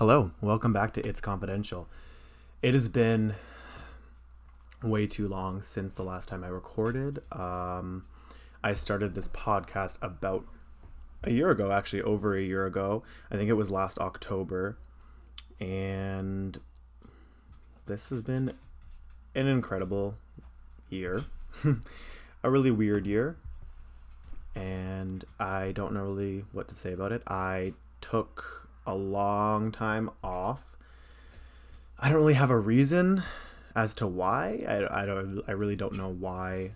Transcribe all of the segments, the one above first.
Hello, welcome back to It's Confidential. It has been way too long since the last time I recorded. Um, I started this podcast about a year ago, actually, over a year ago. I think it was last October. And this has been an incredible year, a really weird year. And I don't know really what to say about it. I took a long time off. I don't really have a reason as to why. I, I don't. I really don't know why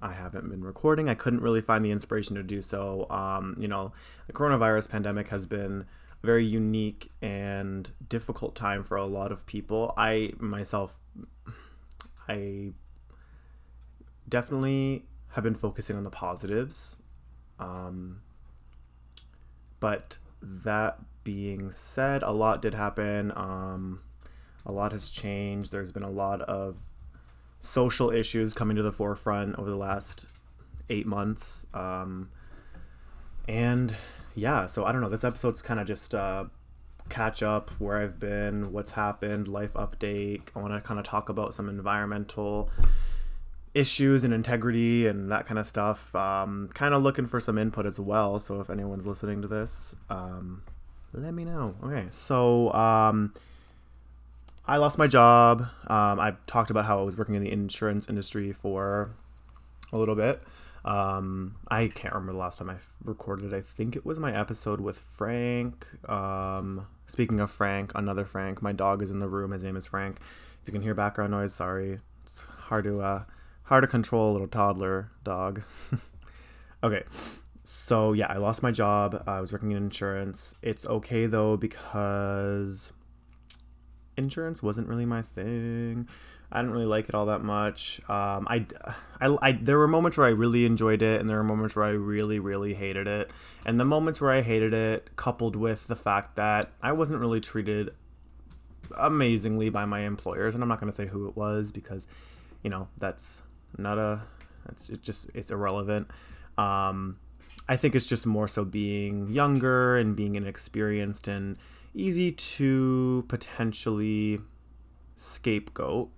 I haven't been recording. I couldn't really find the inspiration to do so. Um, you know, the coronavirus pandemic has been a very unique and difficult time for a lot of people. I myself, I definitely have been focusing on the positives. Um, but that being said, a lot did happen. Um, a lot has changed. There's been a lot of social issues coming to the forefront over the last eight months. Um, and yeah, so I don't know. This episode's kind of just uh, catch up where I've been, what's happened, life update. I want to kind of talk about some environmental issues and integrity and that kind of stuff. Um, kind of looking for some input as well. So if anyone's listening to this, um, let me know. Okay, so um, I lost my job. Um, I talked about how I was working in the insurance industry for a little bit. Um, I can't remember the last time I recorded. I think it was my episode with Frank. Um, speaking of Frank, another Frank. My dog is in the room. His name is Frank. If you can hear background noise, sorry. It's hard to uh, hard to control a little toddler dog. okay, so yeah, I lost my job. I was working in insurance. It's okay though because insurance wasn't really my thing. I didn't really like it all that much. Um, I, I, I, there were moments where I really enjoyed it, and there were moments where I really, really hated it. And the moments where I hated it, coupled with the fact that I wasn't really treated amazingly by my employers, and I'm not going to say who it was because, you know, that's not a, that's it just it's irrelevant. Um, I think it's just more so being younger and being inexperienced and easy to potentially scapegoat.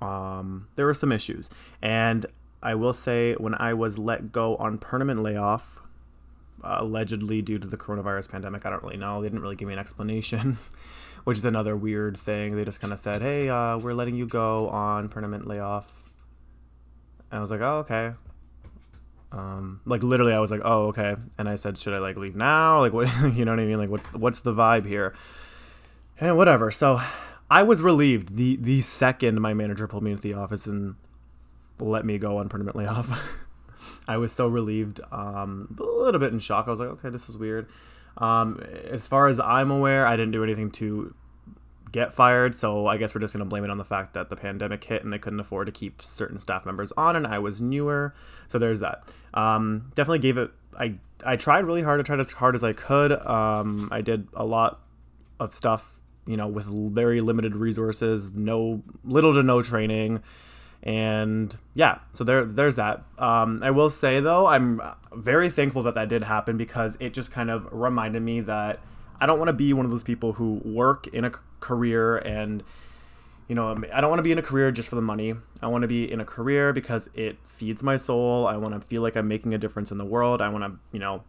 Um, there were some issues. And I will say, when I was let go on permanent layoff, allegedly due to the coronavirus pandemic, I don't really know. They didn't really give me an explanation, which is another weird thing. They just kind of said, hey, uh, we're letting you go on permanent layoff. And I was like, oh, okay. Um, like literally, I was like, "Oh, okay," and I said, "Should I like leave now? Like, what? you know what I mean? Like, what's what's the vibe here?" And whatever. So, I was relieved the the second my manager pulled me into the office and let me go on permanent layoff. I was so relieved, um, a little bit in shock. I was like, "Okay, this is weird." Um, as far as I'm aware, I didn't do anything to get fired. So I guess we're just going to blame it on the fact that the pandemic hit and they couldn't afford to keep certain staff members on, and I was newer. So there's that. Um, definitely gave it. I I tried really hard. I tried as hard as I could. Um, I did a lot of stuff, you know, with very limited resources, no little to no training. And yeah, so there, there's that. Um, I will say though, I'm very thankful that that did happen because it just kind of reminded me that I don't want to be one of those people who work in a career and you know, I don't want to be in a career just for the money. I want to be in a career because it feeds my soul. I want to feel like I'm making a difference in the world. I want to, you know,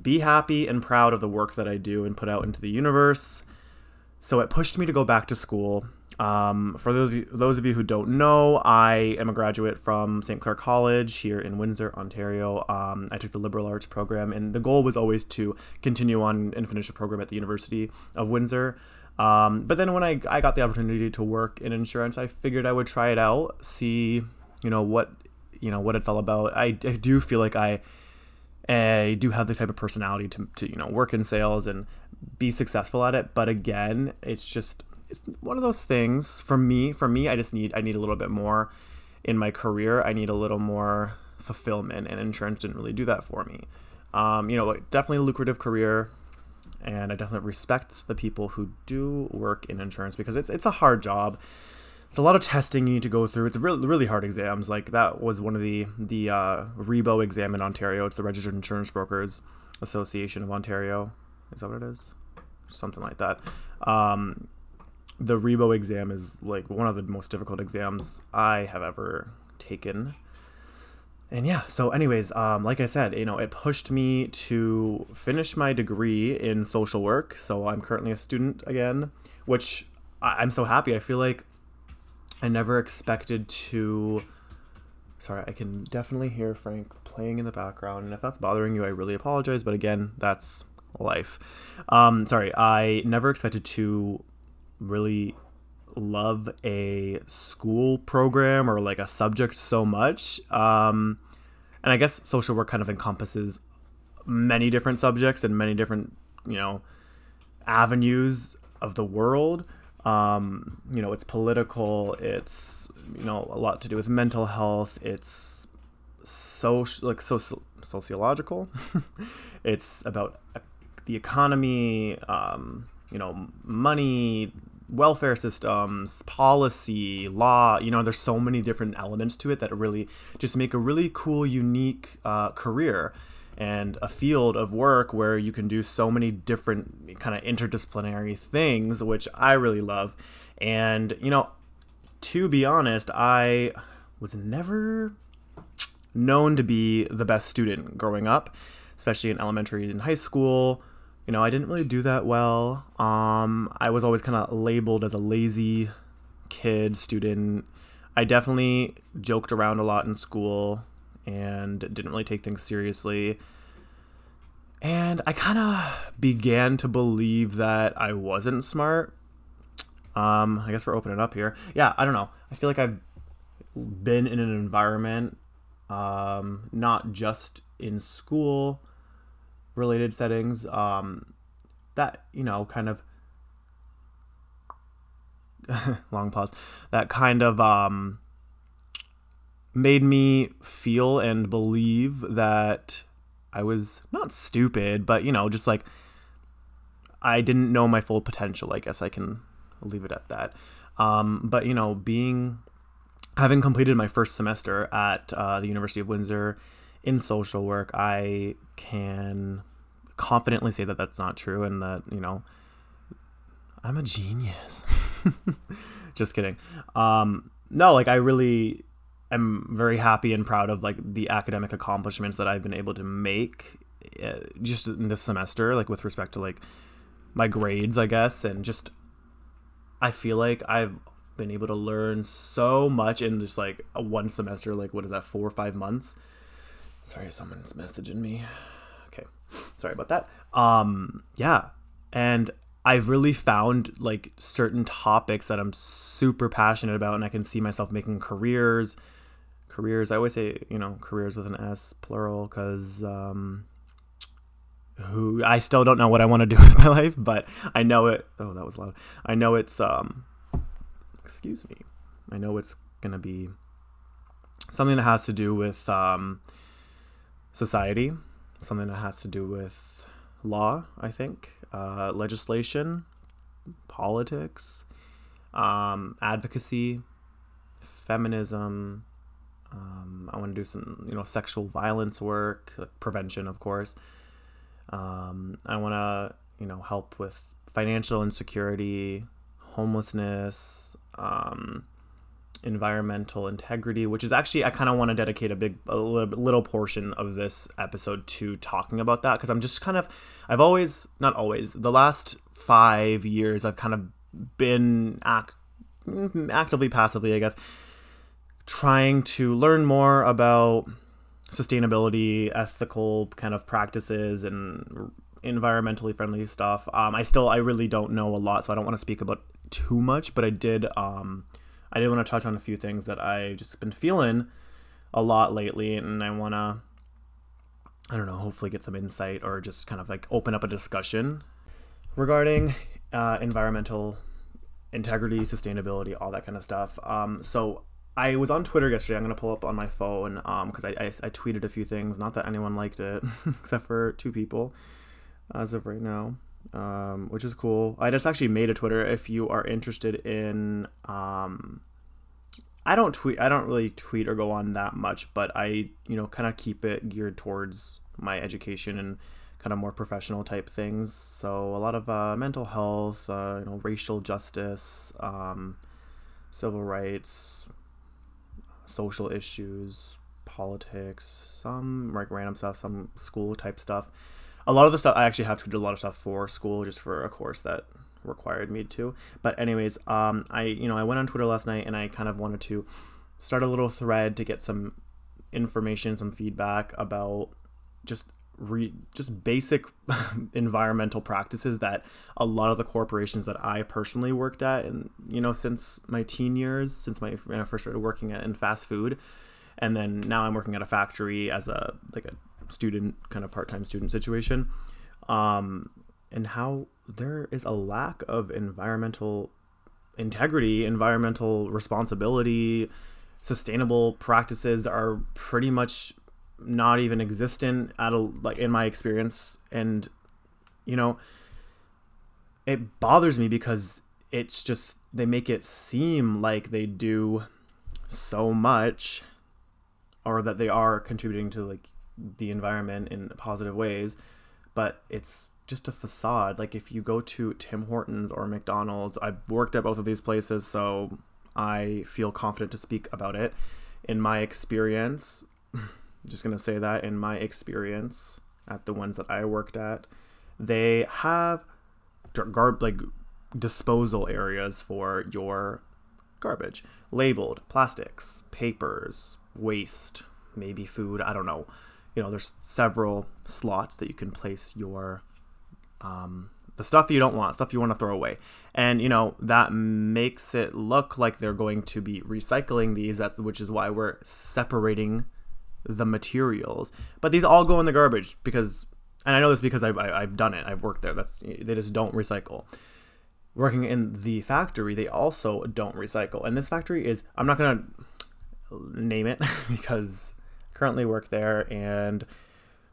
be happy and proud of the work that I do and put out into the universe. So it pushed me to go back to school. Um, for those of, you, those of you who don't know, I am a graduate from St. Clair College here in Windsor, Ontario. Um, I took the liberal arts program, and the goal was always to continue on and finish a program at the University of Windsor. Um, but then when I, I got the opportunity to work in insurance, I figured I would try it out, see, you know, what, you know, what it's all about. I, I do feel like I, I do have the type of personality to, to, you know, work in sales and be successful at it. But again, it's just it's one of those things for me. For me, I just need I need a little bit more in my career. I need a little more fulfillment, and insurance didn't really do that for me. Um, you know, definitely a lucrative career, and I definitely respect the people who do work in insurance because it's it's a hard job. It's a lot of testing you need to go through. It's really really hard exams. Like that was one of the the uh, RIBO exam in Ontario. It's the Registered Insurance Brokers Association of Ontario. Is that what it is? something like that. Um, the RIBO exam is like one of the most difficult exams I have ever taken. And yeah, so anyways, um, like I said, you know, it pushed me to finish my degree in social work. So I'm currently a student again, which I- I'm so happy. I feel like I never expected to. Sorry, I can definitely hear Frank playing in the background, and if that's bothering you, I really apologize. But again, that's life. Um, sorry, I never expected to really love a school program or like a subject so much. Um, and I guess social work kind of encompasses many different subjects and many different, you know, avenues of the world. Um, you know, it's political, it's, you know, a lot to do with mental health, it's social, like soci- sociological, it's about the economy, um, you know, money, welfare systems, policy, law. You know, there's so many different elements to it that really just make a really cool, unique uh, career and a field of work where you can do so many different kind of interdisciplinary things, which I really love. And, you know, to be honest, I was never known to be the best student growing up, especially in elementary and high school you know, I didn't really do that well. Um, I was always kind of labeled as a lazy kid, student. I definitely joked around a lot in school and didn't really take things seriously. And I kind of began to believe that I wasn't smart. Um, I guess we're opening up here. Yeah, I don't know. I feel like I've been in an environment, um, not just in school, related settings um, that you know kind of long pause that kind of um, made me feel and believe that I was not stupid, but you know, just like I didn't know my full potential. I guess I can leave it at that. Um, but you know, being having completed my first semester at uh, the University of Windsor in social work, I can confidently say that that's not true and that, you know, I'm a genius. Just kidding. Um, no, like I really am very happy and proud of like the academic accomplishments that I've been able to make uh, just in this semester, like with respect to like my grades, I guess, and just I feel like I've been able to learn so much in just like one semester, like what is that, four or five months? Sorry, someone's messaging me. Okay, sorry about that. Um, yeah, and I've really found like certain topics that I'm super passionate about, and I can see myself making careers. Careers. I always say, you know, careers with an S, plural, because um, who I still don't know what I want to do with my life, but I know it. Oh, that was loud. I know it's um, excuse me. I know it's gonna be something that has to do with um, society, something that has to do with law, I think, uh, legislation, politics, um, advocacy, feminism. Um, I want to do some, you know, sexual violence work, like prevention, of course. Um, I want to, you know, help with financial insecurity, homelessness, um, environmental integrity, which is actually I kind of want to dedicate a big a little portion of this episode to talking about that because I'm just kind of I've always not always the last 5 years I've kind of been act, actively passively I guess trying to learn more about sustainability, ethical kind of practices and environmentally friendly stuff. Um, I still I really don't know a lot, so I don't want to speak about too much, but I did um, I did want to touch on a few things that I just been feeling a lot lately, and I want to, I don't know, hopefully get some insight or just kind of like open up a discussion regarding uh, environmental integrity, sustainability, all that kind of stuff. Um, so I was on Twitter yesterday. I'm gonna pull up on my phone because um, I, I, I tweeted a few things. Not that anyone liked it, except for two people as of right now um, which is cool. I just actually made a Twitter if you are interested in. Um, I don't tweet. I don't really tweet or go on that much, but I you know kind of keep it geared towards my education and kind of more professional type things. So a lot of uh, mental health, uh, you know, racial justice, um, civil rights, social issues, politics, some like random stuff, some school type stuff. A lot of the stuff I actually have to do a lot of stuff for school just for a course that required me to. But anyways, um, I you know I went on Twitter last night and I kind of wanted to start a little thread to get some information, some feedback about just re, just basic environmental practices that a lot of the corporations that I personally worked at and you know since my teen years, since my when I first started working at in fast food, and then now I'm working at a factory as a like a student kind of part-time student situation. Um, and how there is a lack of environmental integrity, environmental responsibility, sustainable practices are pretty much not even existent at a like in my experience and you know it bothers me because it's just they make it seem like they do so much or that they are contributing to like the environment in positive ways but it's just a facade. Like if you go to Tim Hortons or McDonald's, I've worked at both of these places, so I feel confident to speak about it. In my experience, I'm just gonna say that in my experience at the ones that I worked at, they have garb like disposal areas for your garbage labeled plastics, papers, waste, maybe food. I don't know. You know, there's several slots that you can place your um, the stuff you don't want, stuff you want to throw away. And you know that makes it look like they're going to be recycling these. That which is why we're separating the materials. But these all go in the garbage because, and I know this because I've I've done it. I've worked there. That's they just don't recycle. Working in the factory, they also don't recycle. And this factory is I'm not gonna name it because I currently work there and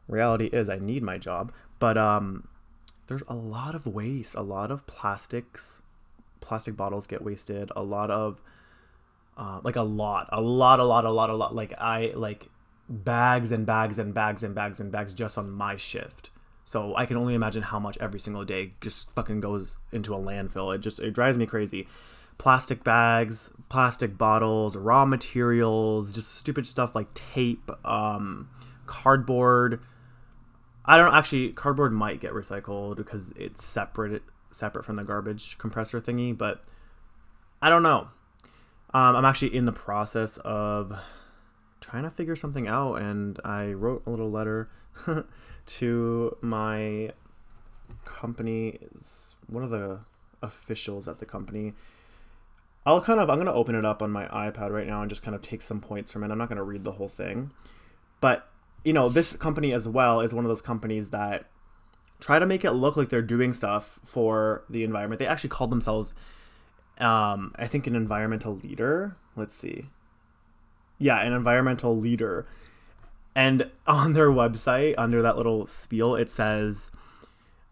reality is I need my job. But um there's a lot of waste, a lot of plastics, plastic bottles get wasted, a lot of uh, like a lot, a lot, a lot, a lot, a lot. Like I like bags and bags and bags and bags and bags just on my shift. So I can only imagine how much every single day just fucking goes into a landfill. It just it drives me crazy. Plastic bags, plastic bottles, raw materials, just stupid stuff like tape, um, cardboard, I don't actually. Cardboard might get recycled because it's separate separate from the garbage compressor thingy, but I don't know. Um, I'm actually in the process of trying to figure something out, and I wrote a little letter to my company, one of the officials at the company. I'll kind of I'm gonna open it up on my iPad right now and just kind of take some points from it. I'm not gonna read the whole thing, but you know, this company as well is one of those companies that try to make it look like they're doing stuff for the environment. They actually called themselves, um, I think, an environmental leader. Let's see. Yeah, an environmental leader. And on their website, under that little spiel, it says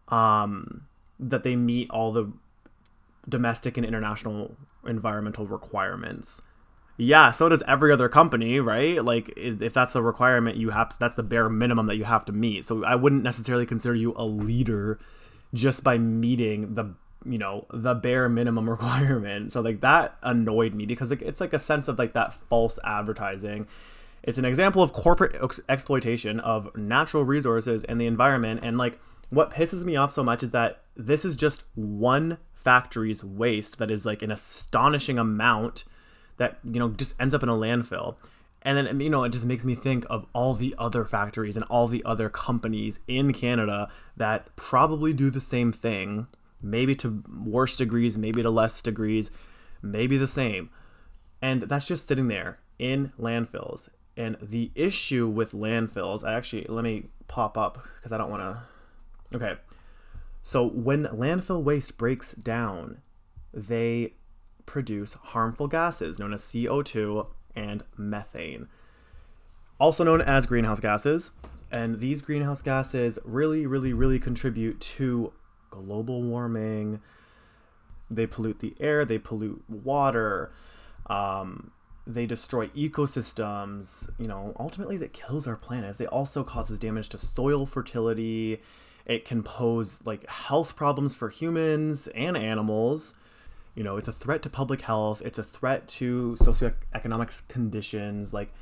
um, that they meet all the domestic and international environmental requirements yeah, so does every other company, right? Like if that's the requirement you have that's the bare minimum that you have to meet. So I wouldn't necessarily consider you a leader just by meeting the you know the bare minimum requirement so like that annoyed me because like it's like a sense of like that false advertising it's an example of corporate ex- exploitation of natural resources and the environment and like what pisses me off so much is that this is just one factory's waste that is like an astonishing amount that you know just ends up in a landfill. And then you know it just makes me think of all the other factories and all the other companies in Canada that probably do the same thing maybe to worse degrees maybe to less degrees maybe the same. And that's just sitting there in landfills. And the issue with landfills i actually let me pop up because i don't want to okay so when landfill waste breaks down they produce harmful gases known as CO2 and methane, also known as greenhouse gases. And these greenhouse gases really, really, really contribute to global warming. They pollute the air, they pollute water. Um, they destroy ecosystems. You know, ultimately that kills our planet. They also causes damage to soil fertility. It can pose like health problems for humans and animals. You know, it's a threat to public health. It's a threat to socioeconomic conditions. Like,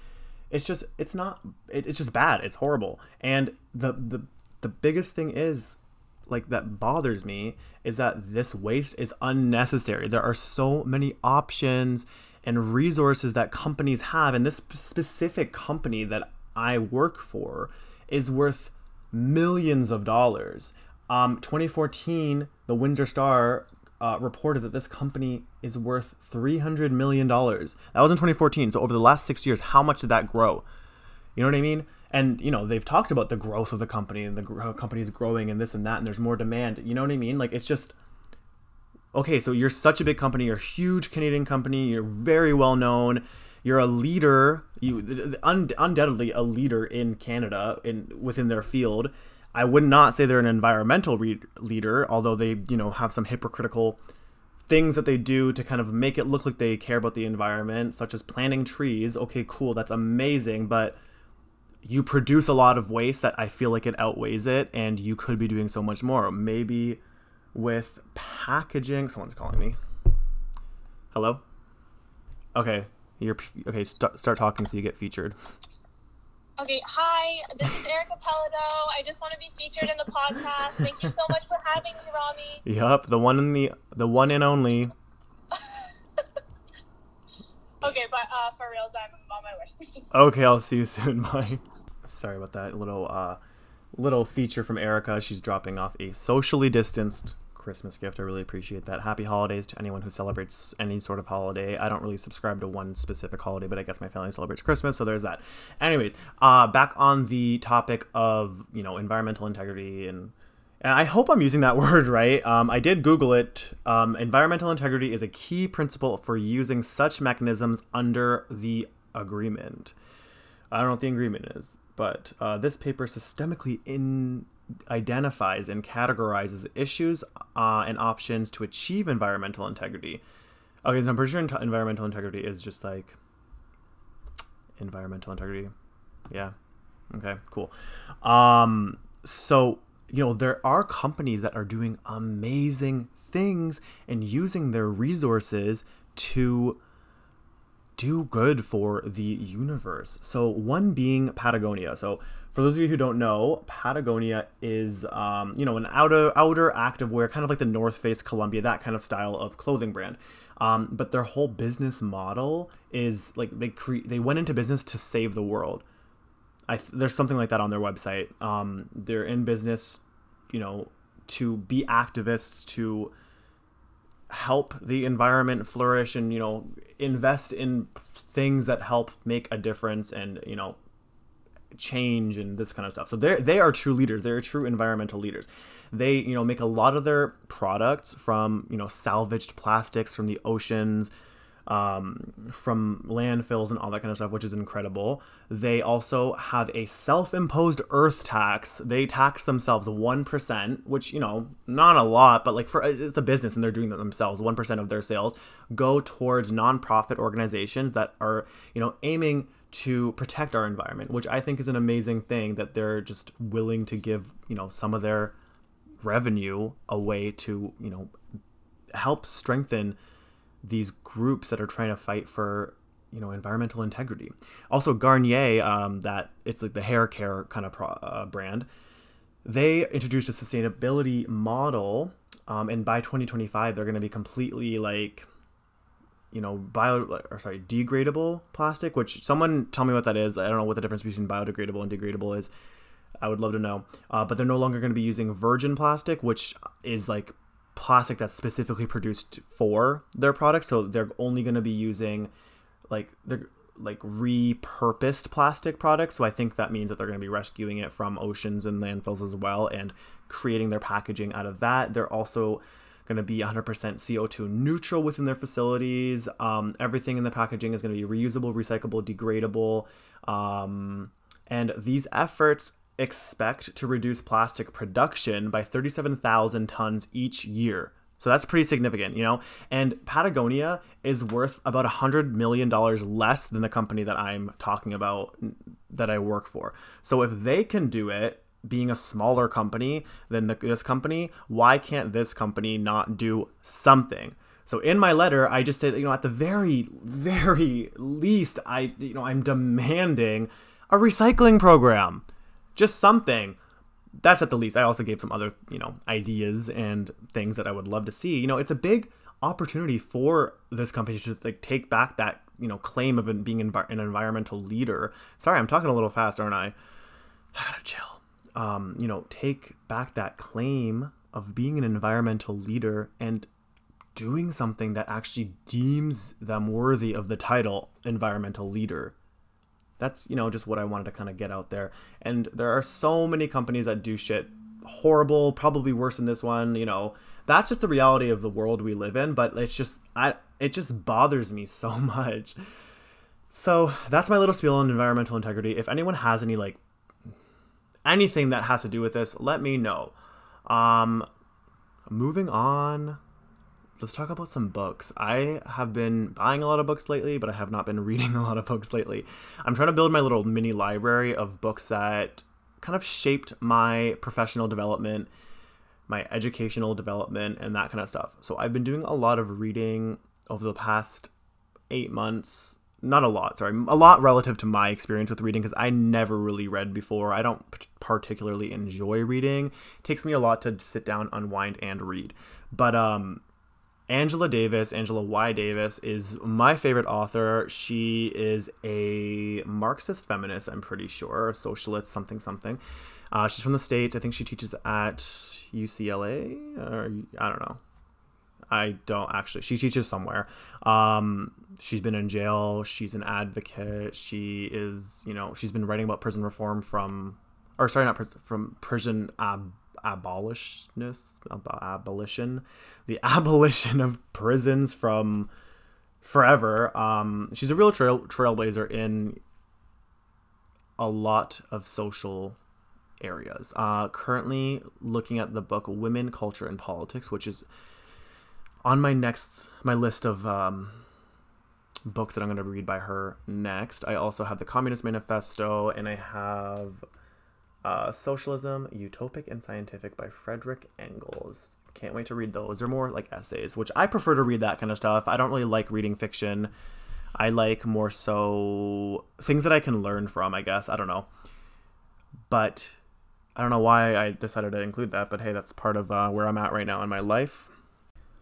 it's just it's not. It, it's just bad. It's horrible. And the the the biggest thing is like that bothers me is that this waste is unnecessary. There are so many options and resources that companies have and this specific company that I work for is worth millions of dollars. Um, 2014, the Windsor Star uh, reported that this company is worth $300 million. That was in 2014. So over the last six years, how much did that grow? You know what I mean? and you know they've talked about the growth of the company and the gr- company is growing and this and that and there's more demand you know what i mean like it's just okay so you're such a big company you're a huge canadian company you're very well known you're a leader you un- undoubtedly a leader in canada in within their field i would not say they're an environmental re- leader although they you know have some hypocritical things that they do to kind of make it look like they care about the environment such as planting trees okay cool that's amazing but you produce a lot of waste that I feel like it outweighs it, and you could be doing so much more. Maybe with packaging. Someone's calling me. Hello. Okay, you're okay. Start start talking so you get featured. Okay, hi. This is Erica Pelado. I just want to be featured in the podcast. Thank you so much for having me, Rami. Yep, the one and the the one and only. okay, but uh, for reals, I'm on my way. okay, I'll see you soon. Bye. Sorry about that little uh, little feature from Erica. She's dropping off a socially distanced Christmas gift. I really appreciate that. Happy holidays to anyone who celebrates any sort of holiday. I don't really subscribe to one specific holiday, but I guess my family celebrates Christmas, so there's that. Anyways, uh, back on the topic of you know environmental integrity and. I hope I'm using that word right. Um, I did Google it. Um, environmental integrity is a key principle for using such mechanisms under the agreement. I don't know what the agreement is. But uh, this paper systemically in identifies and categorizes issues uh, and options to achieve environmental integrity. Okay, so I'm pretty sure environmental integrity is just like environmental integrity. Yeah. Okay, cool. Um, so, you know, there are companies that are doing amazing things and using their resources to do good for the universe. So, one being Patagonia. So, for those of you who don't know, Patagonia is, um, you know, an outer outer active wear, kind of like the North Face, Columbia, that kind of style of clothing brand. Um, but their whole business model is like they they went into business to save the world. I th- there's something like that on their website. Um, they're in business, you know, to be activists to help the environment flourish and you know invest in things that help make a difference and you know change and this kind of stuff so they they are true leaders they're true environmental leaders they you know make a lot of their products from you know salvaged plastics from the oceans um, from landfills and all that kind of stuff, which is incredible. They also have a self imposed earth tax. They tax themselves 1%, which, you know, not a lot, but like for it's a business and they're doing that themselves. 1% of their sales go towards nonprofit organizations that are, you know, aiming to protect our environment, which I think is an amazing thing that they're just willing to give, you know, some of their revenue away to, you know, help strengthen these groups that are trying to fight for you know environmental integrity. Also, Garnier, um, that it's like the hair care kind of pro, uh, brand. They introduced a sustainability model, um, and by 2025, they're going to be completely like, you know, bio or sorry, degradable plastic. Which someone tell me what that is. I don't know what the difference between biodegradable and degradable is. I would love to know. Uh, but they're no longer going to be using virgin plastic, which is like plastic that's specifically produced for their products. So they're only going to be using like they're like repurposed plastic products. So I think that means that they're going to be rescuing it from oceans and landfills as well and creating their packaging out of that. They're also going to be 100% CO2 neutral within their facilities. Um, everything in the packaging is going to be reusable, recyclable, degradable. Um, and these efforts expect to reduce plastic production by 37,000 tons each year. So that's pretty significant, you know? And Patagonia is worth about hundred million dollars less than the company that I'm talking about that I work for. So if they can do it, being a smaller company than the, this company, why can't this company not do something? So in my letter, I just said, you know, at the very, very least, I, you know, I'm demanding a recycling program, just something. That's at the least. I also gave some other, you know, ideas and things that I would love to see. You know, it's a big opportunity for this company to like take back that, you know, claim of being an environmental leader. Sorry, I'm talking a little fast, aren't I? I gotta chill. Um, you know, take back that claim of being an environmental leader and doing something that actually deems them worthy of the title environmental leader. That's, you know, just what I wanted to kind of get out there. And there are so many companies that do shit horrible, probably worse than this one, you know. That's just the reality of the world we live in, but it's just I it just bothers me so much. So, that's my little spiel on environmental integrity. If anyone has any like anything that has to do with this, let me know. Um moving on let's talk about some books. I have been buying a lot of books lately, but I have not been reading a lot of books lately. I'm trying to build my little mini library of books that kind of shaped my professional development, my educational development, and that kind of stuff. So I've been doing a lot of reading over the past eight months. Not a lot, sorry, a lot relative to my experience with reading because I never really read before. I don't particularly enjoy reading. It takes me a lot to sit down, unwind, and read. But um, Angela Davis, Angela Y. Davis, is my favorite author. She is a Marxist feminist, I'm pretty sure, socialist, something, something. Uh, she's from the States. I think she teaches at UCLA, or I don't know. I don't actually. She teaches somewhere. Um, she's been in jail. She's an advocate. She is, you know, she's been writing about prison reform from, or sorry, not prison, from prison ab- ab- abolition the abolition of prisons from forever. Um, she's a real trail trailblazer in a lot of social areas. Uh, currently looking at the book Women, Culture, and Politics, which is on my next my list of um, books that I'm going to read by her next. I also have the Communist Manifesto, and I have uh, Socialism, Utopic and Scientific by Frederick Engels. Can't wait to read those. They're more like essays, which I prefer to read that kind of stuff. I don't really like reading fiction. I like more so things that I can learn from, I guess. I don't know. But I don't know why I decided to include that, but hey, that's part of uh, where I'm at right now in my life.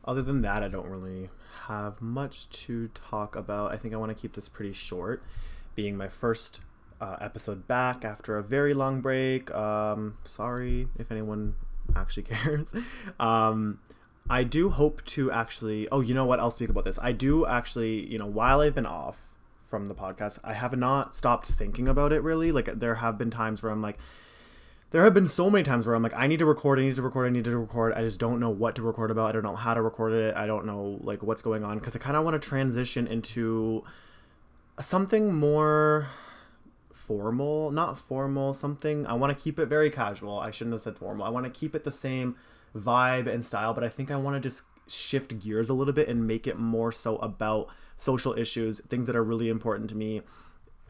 Other than that, I don't really have much to talk about. I think I want to keep this pretty short, being my first uh, episode back after a very long break. Um, sorry if anyone actually cares. Um, I do hope to actually. Oh, you know what? I'll speak about this. I do actually. You know, while I've been off from the podcast, I have not stopped thinking about it. Really, like there have been times where I'm like. There have been so many times where I'm like, I need to record, I need to record, I need to record. I just don't know what to record about. I don't know how to record it. I don't know like what's going on because I kind of want to transition into something more formal, not formal, something. I want to keep it very casual. I shouldn't have said formal. I want to keep it the same vibe and style, but I think I want to just shift gears a little bit and make it more so about social issues, things that are really important to me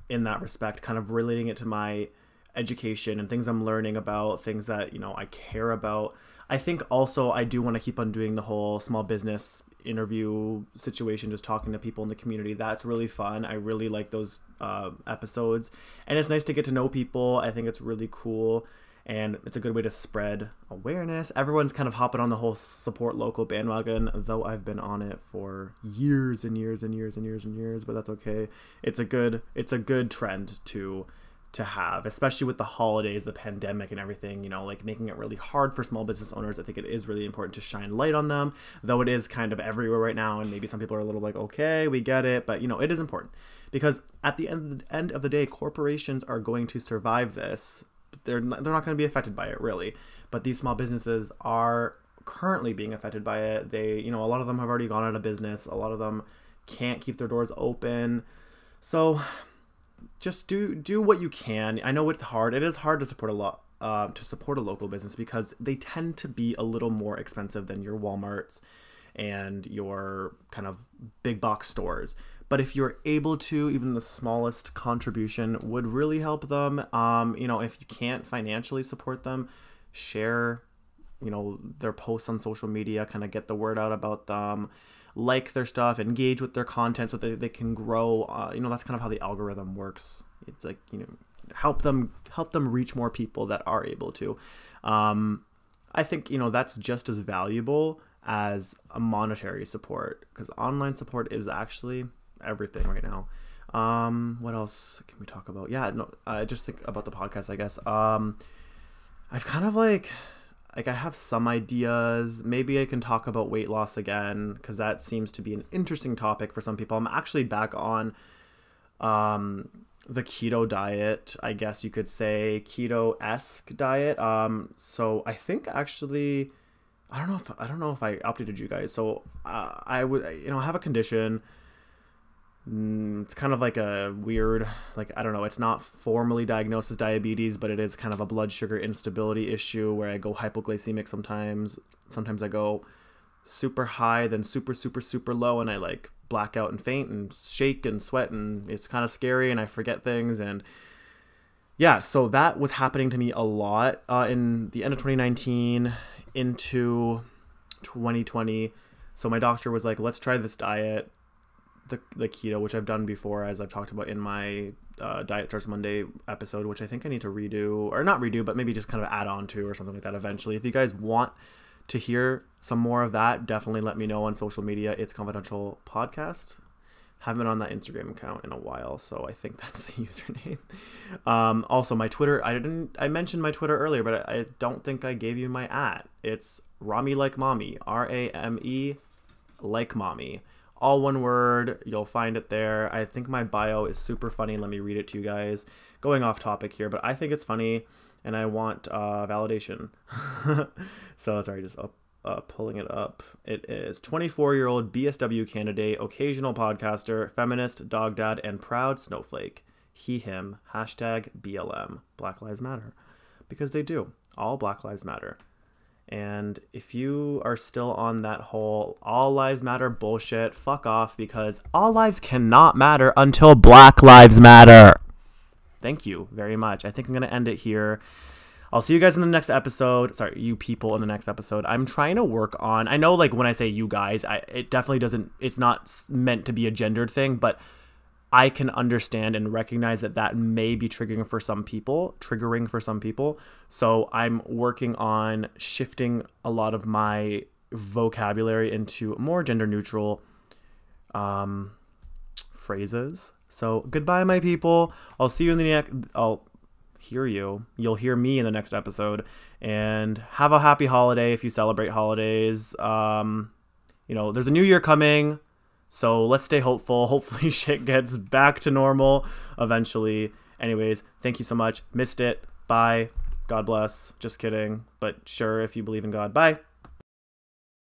in that respect, kind of relating it to my education and things I'm learning about, things that, you know, I care about. I think also I do want to keep on doing the whole small business interview situation, just talking to people in the community. That's really fun. I really like those uh, episodes, and it's nice to get to know people. I think it's really cool, and it's a good way to spread awareness. Everyone's kind of hopping on the whole support local bandwagon, though I've been on it for years and years and years and years and years. But that's okay. It's a good it's a good trend to to have, especially with the holidays, the pandemic, and everything, you know, like making it really hard for small business owners. I think it is really important to shine light on them, though it is kind of everywhere right now. And maybe some people are a little like, okay, we get it, but you know, it is important because at the end, end of the day, corporations are going to survive this. They're not, they're not going to be affected by it really, but these small businesses are currently being affected by it. They, you know, a lot of them have already gone out of business. A lot of them can't keep their doors open. So just do do what you can. I know it's hard. It is hard to support a lot uh, to support a local business because they tend to be a little more expensive than your WalMarts and your kind of big box stores. But if you're able to, even the smallest contribution would really help them. Um, you know, if you can't financially support them, share, you know, their posts on social media, kind of get the word out about them, like their stuff, engage with their content so that they can grow. Uh, you know, that's kind of how the algorithm works. It's like, you know, help them help them reach more people that are able to. Um, I think you know that's just as valuable as a monetary support because online support is actually everything right now. Um, what else can we talk about? Yeah, no, I just think about the podcast. I guess. Um, I've kind of like, like I have some ideas. Maybe I can talk about weight loss again because that seems to be an interesting topic for some people. I'm actually back on, um, the keto diet, I guess you could say keto esque diet. Um, so I think actually, I don't know if I don't know if I updated you guys. So uh, I would, you know, I have a condition. Mm, it's kind of like a weird, like I don't know. It's not formally diagnosed as diabetes, but it is kind of a blood sugar instability issue where I go hypoglycemic sometimes. Sometimes I go super high, then super super super low, and I like black out and faint and shake and sweat and it's kind of scary and I forget things and yeah, so that was happening to me a lot uh, in the end of 2019 into 2020. So my doctor was like, "Let's try this diet, the the keto, which I've done before, as I've talked about in my uh, Diet Starts Monday episode, which I think I need to redo or not redo, but maybe just kind of add on to or something like that eventually. If you guys want to hear some more of that, definitely let me know on social media. It's confidential podcast. Haven't been on that Instagram account in a while, so I think that's the username. Um, also, my Twitter. I didn't. I mentioned my Twitter earlier, but I, I don't think I gave you my at. It's Rami like mommy. R A M E like mommy. All one word. You'll find it there. I think my bio is super funny. Let me read it to you guys. Going off topic here, but I think it's funny and I want uh, validation. so sorry, just up, uh, pulling it up. It is 24 year old BSW candidate, occasional podcaster, feminist, dog dad, and proud snowflake. He, him, hashtag BLM, Black Lives Matter. Because they do. All Black Lives Matter. And if you are still on that whole all lives matter bullshit, fuck off because all lives cannot matter until Black Lives Matter thank you very much. I think I'm going to end it here. I'll see you guys in the next episode. Sorry, you people in the next episode. I'm trying to work on. I know, like when I say you guys, I it definitely doesn't. It's not meant to be a gendered thing, but I can understand and recognize that that may be triggering for some people, triggering for some people. So I'm working on shifting a lot of my vocabulary into more gender neutral um, phrases so goodbye, my people. I'll see you in the next. I'll hear you. You'll hear me in the next episode. And have a happy holiday if you celebrate holidays. Um, you know, there's a new year coming. So let's stay hopeful. Hopefully, shit gets back to normal eventually. Anyways, thank you so much. Missed it. Bye. God bless. Just kidding. But sure, if you believe in God. Bye.